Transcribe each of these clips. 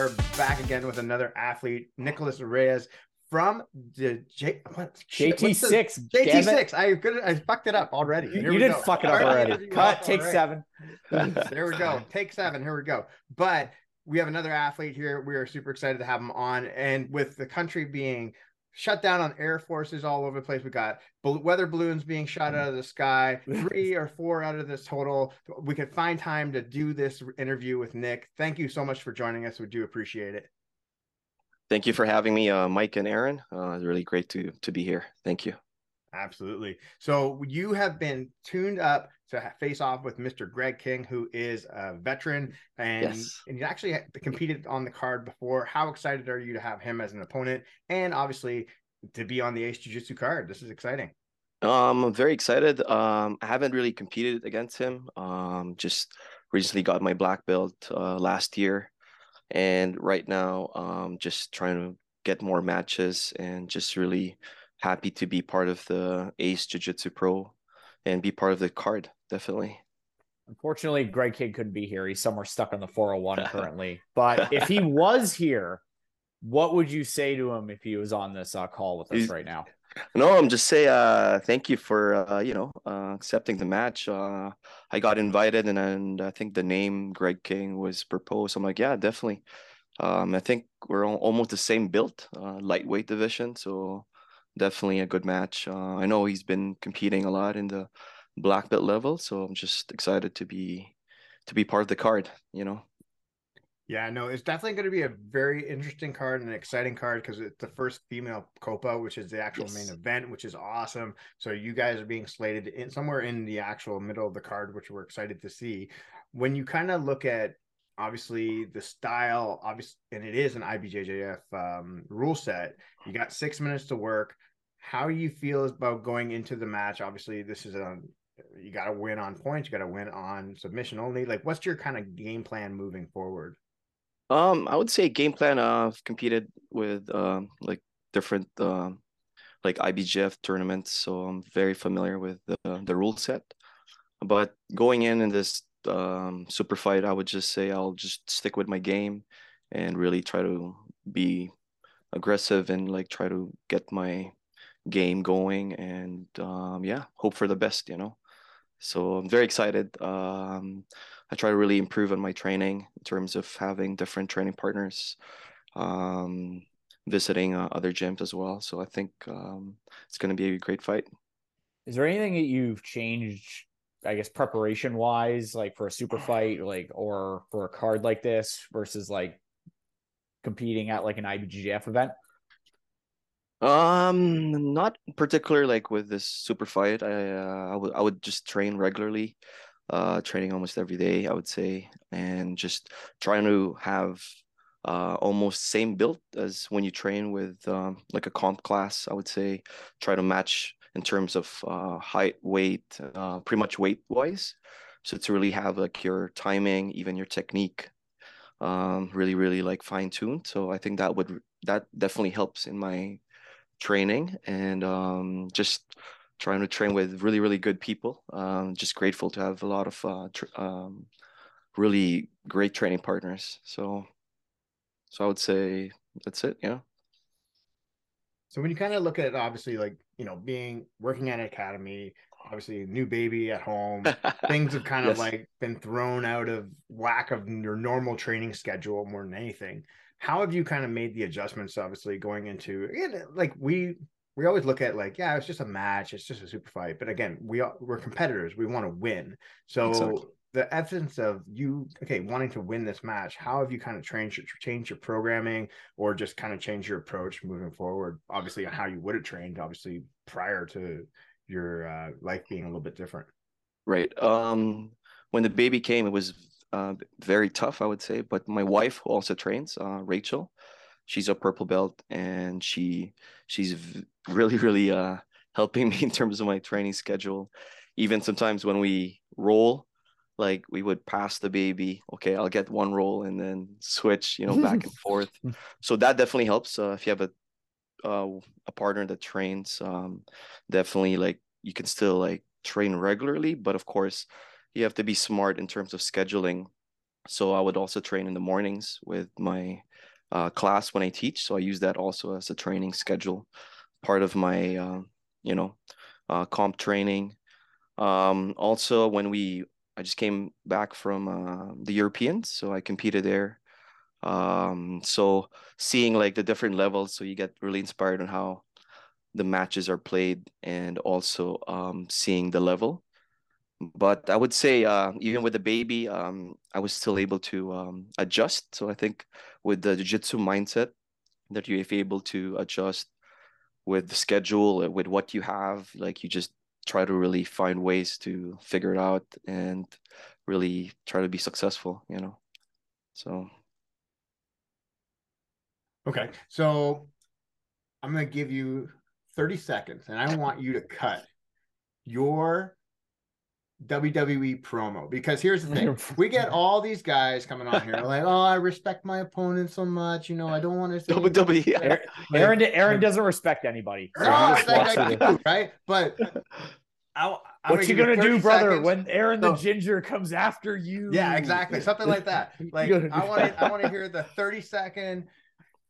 are back again with another athlete, Nicholas Reyes from the J, what, JT6. JT6. I could I fucked it up already. Here you did go. fuck it up already. Cut. Take right. seven. there we go. Take seven. Here we go. But we have another athlete here. We are super excited to have him on. And with the country being shut down on air forces all over the place. We got weather balloons being shot out of the sky, three or four out of this total. We could find time to do this interview with Nick. Thank you so much for joining us. We do appreciate it. Thank you for having me, uh, Mike and Aaron. Uh, it's really great to to be here. Thank you. Absolutely. So you have been tuned up to face off with Mr. Greg King, who is a veteran and yes. and he actually competed on the card before. How excited are you to have him as an opponent, and obviously to be on the Ace Jiu Jitsu card? This is exciting. Um, I'm very excited. Um, I haven't really competed against him. Um, just recently got my black belt uh, last year, and right now, um, just trying to get more matches and just really happy to be part of the Ace Jiu Jitsu Pro and be part of the card. Definitely. Unfortunately, Greg King couldn't be here. He's somewhere stuck on the 401 currently. But if he was here, what would you say to him if he was on this uh, call with us He's, right now? No, I'm just say uh, thank you for uh, you know uh, accepting the match. Uh, I got invited, and, and I think the name Greg King was proposed. I'm like, yeah, definitely. Um, I think we're almost the same build, uh, lightweight division, so definitely a good match. Uh, I know he's been competing a lot in the black belt level, so I'm just excited to be to be part of the card. You know. Yeah, no, it's definitely going to be a very interesting card and an exciting card because it's the first female Copa, which is the actual yes. main event, which is awesome. So you guys are being slated in somewhere in the actual middle of the card, which we're excited to see. When you kind of look at obviously the style, obviously, and it is an IBJJF um, rule set. You got six minutes to work. How you feel about going into the match? Obviously, this is a you got to win on points. You got to win on submission only. Like, what's your kind of game plan moving forward? Um, I would say game plan. Uh, I've competed with um like different um like IBJJF tournaments, so I'm very familiar with the the rule set. But going in in this um super fight, I would just say I'll just stick with my game and really try to be aggressive and like try to get my game going and um yeah hope for the best you know so I'm very excited. Um, I try to really improve on my training in terms of having different training partners, um, visiting uh, other gyms as well. So I think um, it's going to be a great fight. Is there anything that you've changed, I guess, preparation wise, like for a super fight, like or for a card like this versus like competing at like an IBJJF event? Um, not particular like with this super fight. I uh, I would I would just train regularly, uh, training almost every day. I would say, and just trying to have uh almost same build as when you train with um like a comp class. I would say try to match in terms of uh height, weight, uh, pretty much weight wise. So to really have like your timing, even your technique, um, really really like fine tuned. So I think that would that definitely helps in my training and um, just trying to train with really really good people. Um, just grateful to have a lot of uh, tr- um, really great training partners. So so i would say that's it yeah. So when you kind of look at it obviously like you know being working at an academy obviously a new baby at home things have kind yes. of like been thrown out of whack of your normal training schedule more than anything how have you kind of made the adjustments obviously going into again like we we always look at like yeah it's just a match it's just a super fight but again we are we're competitors we want to win. So exactly. the essence of you okay wanting to win this match how have you kind of changed your change your programming or just kind of change your approach moving forward? Obviously on how you would have trained obviously prior to your uh, life being a little bit different. Right um when the baby came it was uh, very tough, I would say. But my wife, who also trains, uh, Rachel, she's a purple belt, and she she's really really uh, helping me in terms of my training schedule. Even sometimes when we roll, like we would pass the baby. Okay, I'll get one roll and then switch, you know, back and forth. So that definitely helps. Uh, if you have a uh, a partner that trains, um, definitely like you can still like train regularly, but of course you have to be smart in terms of scheduling. So I would also train in the mornings with my uh, class when I teach. So I use that also as a training schedule, part of my, uh, you know, uh, comp training. Um, also, when we, I just came back from uh, the Europeans, so I competed there. Um, so seeing like the different levels, so you get really inspired on how the matches are played and also um, seeing the level. But I would say uh, even with the baby, um, I was still able to um, adjust. So I think with the jiu-jitsu mindset that you're able to adjust with the schedule, with what you have, like you just try to really find ways to figure it out and really try to be successful, you know. So Okay. So I'm going to give you 30 seconds and I want you to cut your WWE promo because here's the thing we get all these guys coming on here like oh I respect my opponent so much you know I don't want to say WWE Aaron, Aaron, Aaron doesn't respect anybody. So no, like, I do, right? But I, what you gonna do brother seconds. when Aaron the ginger comes after you? Yeah exactly something like that. Like I want to I want to hear the 30 second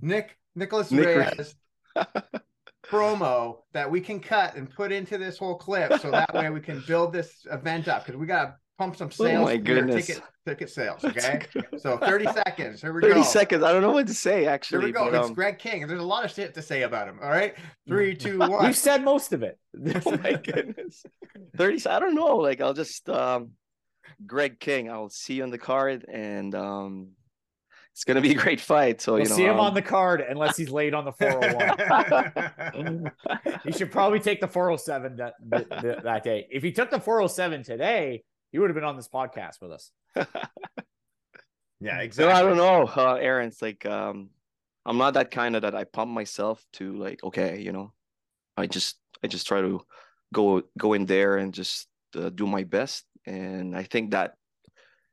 Nick Nicholas Nick Reyes promo that we can cut and put into this whole clip so that way we can build this event up because we got to pump some oh sales. Oh my goodness. Ticket, ticket sales. Okay. so 30 seconds. Here we 30 go. 30 seconds. I don't know what to say actually. Here we go. But, it's um... Greg King. There's a lot of shit to say about him. All right. Three, two, one. We've said most of it. oh my goodness. 30. I don't know. Like I'll just um Greg King. I'll see you on the card and um it's going to be a great fight. So we'll you know, see him um... on the card unless he's late on the 401. he should probably take the 407 that, that, that day. If he took the 407 today, he would have been on this podcast with us. yeah, exactly. So I don't know, uh, Aaron. It's like um, I'm not that kind of that I pump myself to like, okay, you know, I just I just try to go go in there and just uh, do my best. And I think that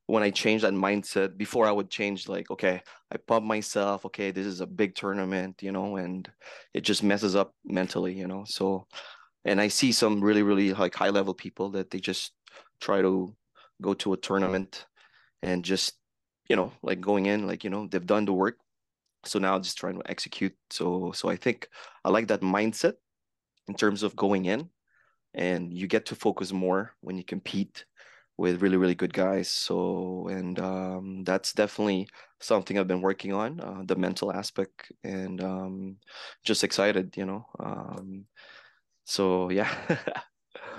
when I changed that mindset, before I would change like, okay, I pump myself, okay, this is a big tournament, you know, and it just messes up mentally, you know. So and I see some really, really like high level people that they just try to go to a tournament and just, you know, like going in, like, you know, they've done the work. So now just trying to execute. So so I think I like that mindset in terms of going in and you get to focus more when you compete with really really good guys. So and um, that's definitely something i've been working on uh, the mental aspect and um, just excited you know um, so yeah.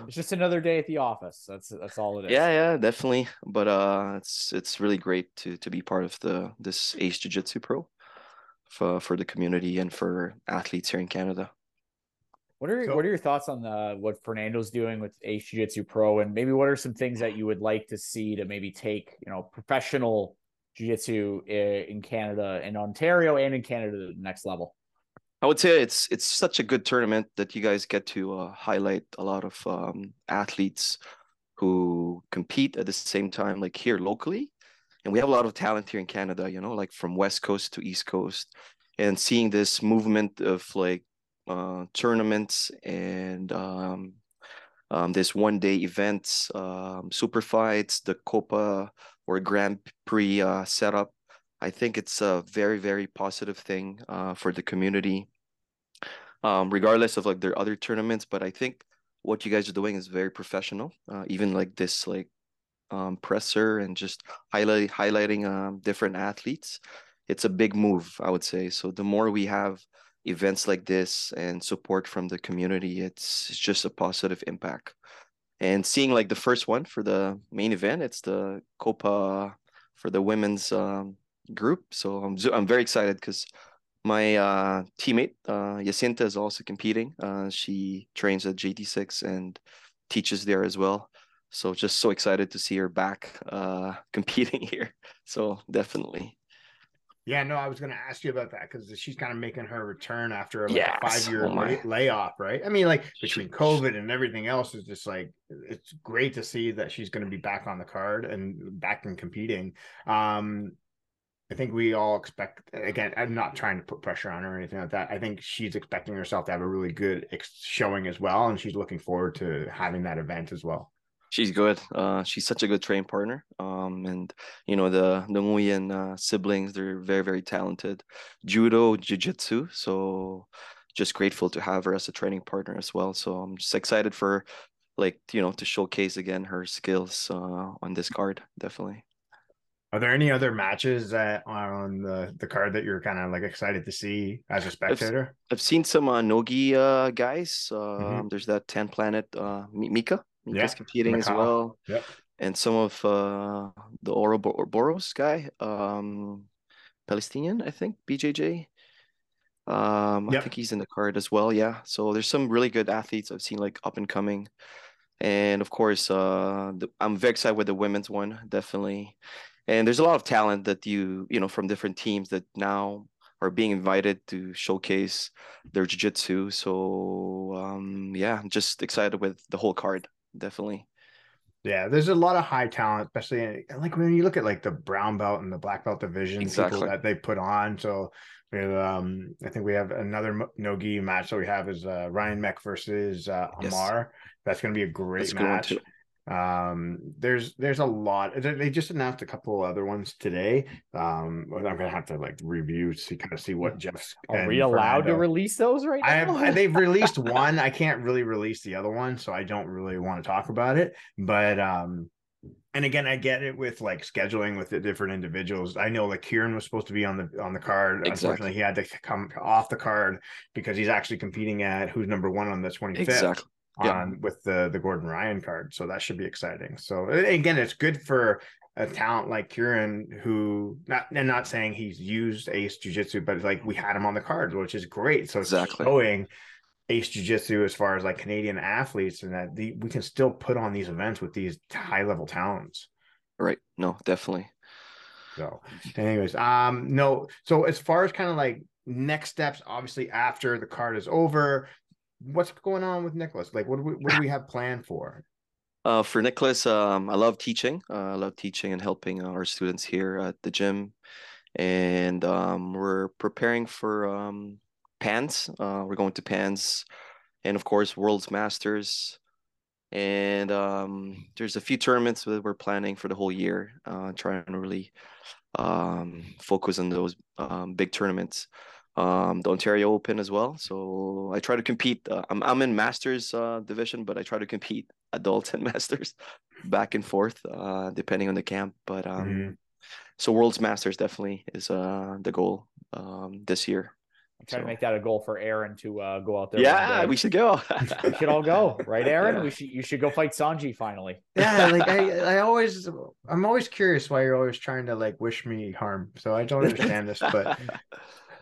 It's just another day at the office. That's that's all it is. Yeah yeah definitely. But uh it's it's really great to to be part of the this ace jiu-jitsu pro for for the community and for athletes here in canada what are so, what are your thoughts on the what Fernando's doing with Ace Jiu Jitsu Pro, and maybe what are some things that you would like to see to maybe take you know professional Jiu Jitsu in Canada, in Ontario, and in Canada to the next level? I would say it's it's such a good tournament that you guys get to uh, highlight a lot of um, athletes who compete at the same time, like here locally, and we have a lot of talent here in Canada. You know, like from West Coast to East Coast, and seeing this movement of like uh, tournaments and um, um, this one day events, um, super fights, the Copa or Grand Prix uh, setup. I think it's a very, very positive thing uh, for the community, um, regardless of like their other tournaments. But I think what you guys are doing is very professional. Uh, even like this, like um, presser and just highlight highlighting um, different athletes. It's a big move, I would say. So the more we have events like this and support from the community, it's, it's just a positive impact. And seeing like the first one for the main event, it's the Copa for the women's um, group. So I'm I'm very excited because my uh, teammate uh, Jacinta is also competing. Uh, she trains at JT6 and teaches there as well. So just so excited to see her back uh, competing here. So definitely. Yeah, no, I was going to ask you about that because she's kind of making her return after like yes. a five year oh lay- layoff, right? I mean, like between COVID and everything else, is just like it's great to see that she's going to be back on the card and back and competing. Um, I think we all expect again. I'm not trying to put pressure on her or anything like that. I think she's expecting herself to have a really good ex- showing as well, and she's looking forward to having that event as well. She's good. Uh, she's such a good train partner. Um, and you know the the Nguyen uh, siblings, they're very very talented, judo, jiu-jitsu. So just grateful to have her as a training partner as well. So I'm just excited for like you know to showcase again her skills uh, on this card. Definitely. Are there any other matches that are on the, the card that you're kind of like excited to see as a spectator? I've, I've seen some uh, Nogi uh, guys. Uh, Mhm. There's that 10 planet uh, Mika. Yeah, competing as well. Yep. And some of uh, the Ouroboros guy, um, Palestinian, I think, BJJ. Um, I think he's in the card as well. Yeah. So there's some really good athletes I've seen like up and coming. And of course, uh, the, I'm very excited with the women's one, definitely. And there's a lot of talent that you, you know, from different teams that now are being invited to showcase their jiu-jitsu. So, um, yeah, I'm just excited with the whole card, definitely. Yeah, there's a lot of high talent, especially in, like when you look at like the brown belt and the black belt division Exactly. people that they put on. So um, I think we have another nogi match that we have is uh, Ryan Meck versus uh, Yes. Amar. That's going to be a great That's a good one match. Too. Um, there's there's a lot. They they just announced a couple other ones today. Um, I'm gonna have to like review to see kind of see what Jeff's. Are we allowed to release those right I now? have, they've released one. I can't really release the other one, so I don't really want to talk about it. But um, and again, I get it with like scheduling with the different individuals. I know like Kieran was supposed to be on the on the card. Exactly. Unfortunately, he had to come off the card because he's actually competing at who's number one on the 25th Exactly. Yeah. on with the the Gordon Ryan card. So that should be exciting. So again, it's good for a talent like Kieran who not and not saying he's used Ace Jiu Jitsu, but like we had him on the card, which is great. So Exactly. showing Ace Jiu Jitsu as far as like Canadian athletes and that the, we can still put on these events with these high level talents. Right. No, definitely. So, anyways, um, no. So as far as kind of like next steps, obviously after the card is over, what's going on with Nicholas? Like, what do we what do we have planned for? Uh, for Nicholas, um, I love teaching. Uh, I love teaching and helping our students here at the gym, and um, we're preparing for um, PANS. Uh, we're going to PANS, and of course, World's Masters. And um, there's a few tournaments that we're planning for the whole year. Uh, trying to really um, focus on those um, big tournaments. Um, the Ontario Open as well. So I try to compete. Uh, I'm I'm in Masters uh, division, but I try to compete adult and Masters back and forth, uh, depending on the camp. But um, Mhm. so World's Masters definitely is uh the goal um this year. I'm trying So- to make that a goal for Aaron to uh, go out there. Yeah, we should go. We should all go, right, Aaron? Yeah. We should. You should go fight Sanji finally. Yeah, like I, I always, I'm always curious why you're always trying to like wish me harm. So I don't understand this, but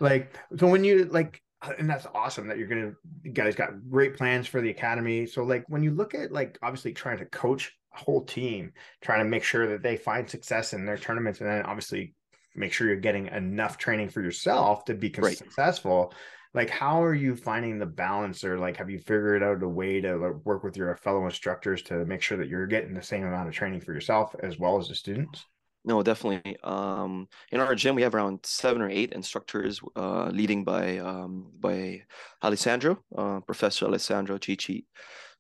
like, so when you like, and that's awesome that you're gonna, you guys got great plans for the academy. So like, when you look at like, obviously trying to coach a whole team, trying to make sure that they find success in their tournaments, and then obviously make sure you're getting enough training for yourself to be Right. successful. Like, how are you finding the balance, or like, have you figured out a way to like, work with your fellow instructors to make sure that you're getting the same amount of training for yourself as well as the students? No, definitely. Um, in our gym, we have around seven or eight instructors, uh, leading by um, by Alessandro, uh, Professor Alessandro Chichi.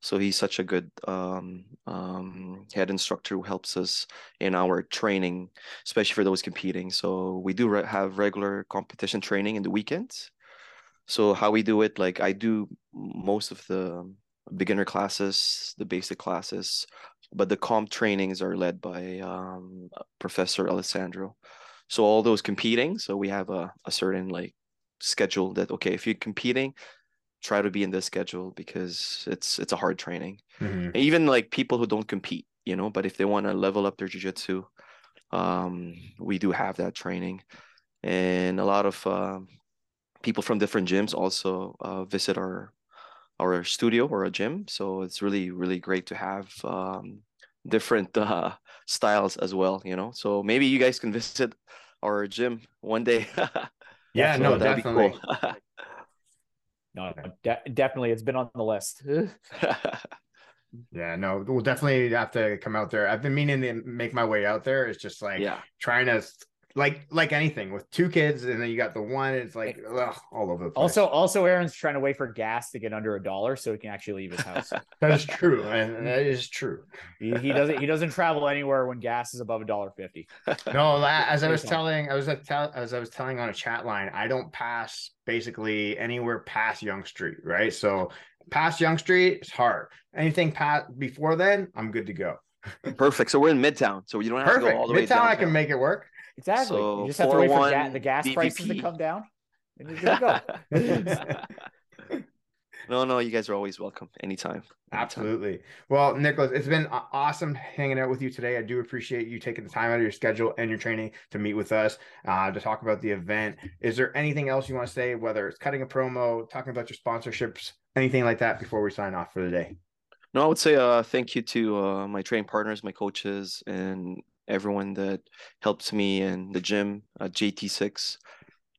So he's such a good um, um, head instructor who helps us in our training, especially for those competing. So we do re have regular competition training in the weekends. So how we do it, like I do most of the beginner classes, the basic classes, but the comp trainings are led by um, Professor Alessandro. So all those competing, so we have a, a certain like schedule that okay, if you're competing, try to be in this schedule because it's it's a hard training. Mhm. Even like people who don't compete, you know, but if they want to level up their jujitsu, um, we do have that training, and a lot of um people from different gyms also uh, visit our our studio or a gym. So it's really really great to have um, different uh, styles as well. You know, so maybe you guys can visit our gym one day. Yeah, So no, that'd be definitely. cool. No, de- definitely, it's been on the list. Yeah, no, we'll definitely have to come out there. I've been meaning to make my way out there. It's just like yeah, trying to like like anything with two kids and then you got the one it's like ugh, all over the place. Also, also, Aaron's trying to wait for gas to get under a dollar so he can actually leave his house. that is true, and that is true. he, he doesn't he doesn't travel anywhere when gas is above a dollar fifty. No, that, as I was telling, I was at tell, as I was telling on a chat line, I don't pass basically anywhere past Yonge Street, right? So past Yonge Street, it's hard. Anything past before then, I'm good to go. Perfect. So we're in Midtown, so you don't have to go all the way to Midtown, I can make it work. Exactly. So, you just have to wait for ga- the gas prices to come down, and you're good to go. no, no, you guys are always welcome anytime. anytime. Absolutely. Well, Nicholas, it's been awesome hanging out with you today. I do appreciate you taking the time out of your schedule and your training to meet with us uh, to talk about the event. Is there anything else you want to say, whether it's cutting a promo, talking about your sponsorships, anything like that before we sign off for the day? No, I would say uh thank you to uh my training partners, my coaches, and everyone that helps me in the gym at JT6.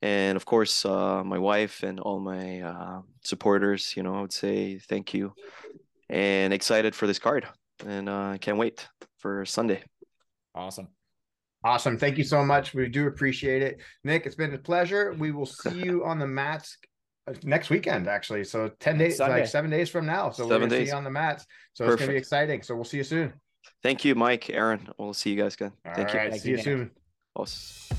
And of course, uh my wife and all my uh supporters, you know, I would say thank you. And excited for this card. And uh can't wait for Sunday. awesome. Awesome. Thank you so much. We do appreciate it. Nick, it's been a pleasure. We will see you on the mats uh, next weekend, actually. So 10 days, Sunday. like seven days from now. So we're Seven going to see days. you on the mats. So it's going to be exciting. So we'll see you soon. Thank you, Mike, Aaron. We'll see you guys again. All Thank right. you. Thank See you, you soon. Awesome.